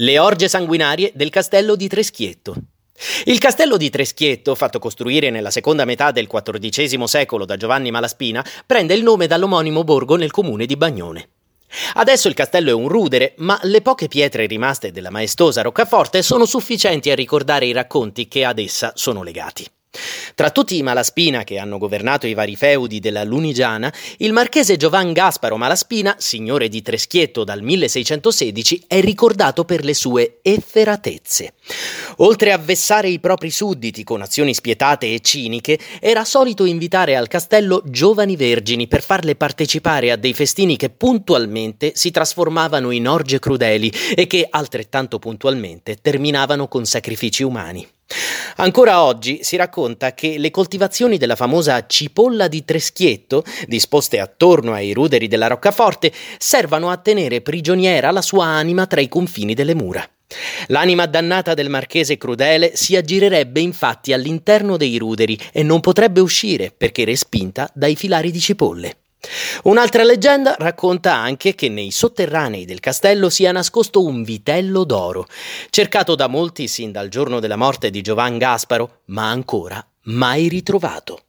Le orge sanguinarie del castello di Treschietto. Il castello di Treschietto, fatto costruire nella seconda metà del XIV secolo da Giovanni Malaspina, prende il nome dall'omonimo borgo nel comune di Bagnone. Adesso il castello è un rudere, ma le poche pietre rimaste della maestosa roccaforte sono sufficienti a ricordare i racconti che ad essa sono legati. Tra tutti i Malaspina che hanno governato i vari feudi della Lunigiana, il marchese Giovan Gasparo Malaspina, signore di Treschietto dal 1616, è ricordato per le sue efferatezze. Oltre a vessare i propri sudditi con azioni spietate e ciniche, era solito invitare al castello giovani vergini per farle partecipare a dei festini che puntualmente si trasformavano in orge crudeli e che altrettanto puntualmente terminavano con sacrifici umani. Ancora oggi si racconta che le coltivazioni della famosa cipolla di Treschietto, disposte attorno ai ruderi della roccaforte, servano a tenere prigioniera la sua anima tra i confini delle mura. L'anima dannata del marchese crudele si aggirerebbe infatti all'interno dei ruderi e non potrebbe uscire perché respinta dai filari di cipolle. Un'altra leggenda racconta anche che nei sotterranei del castello sia nascosto un vitello d'oro, cercato da molti sin dal giorno della morte di Giovan Gasparo, ma ancora mai ritrovato.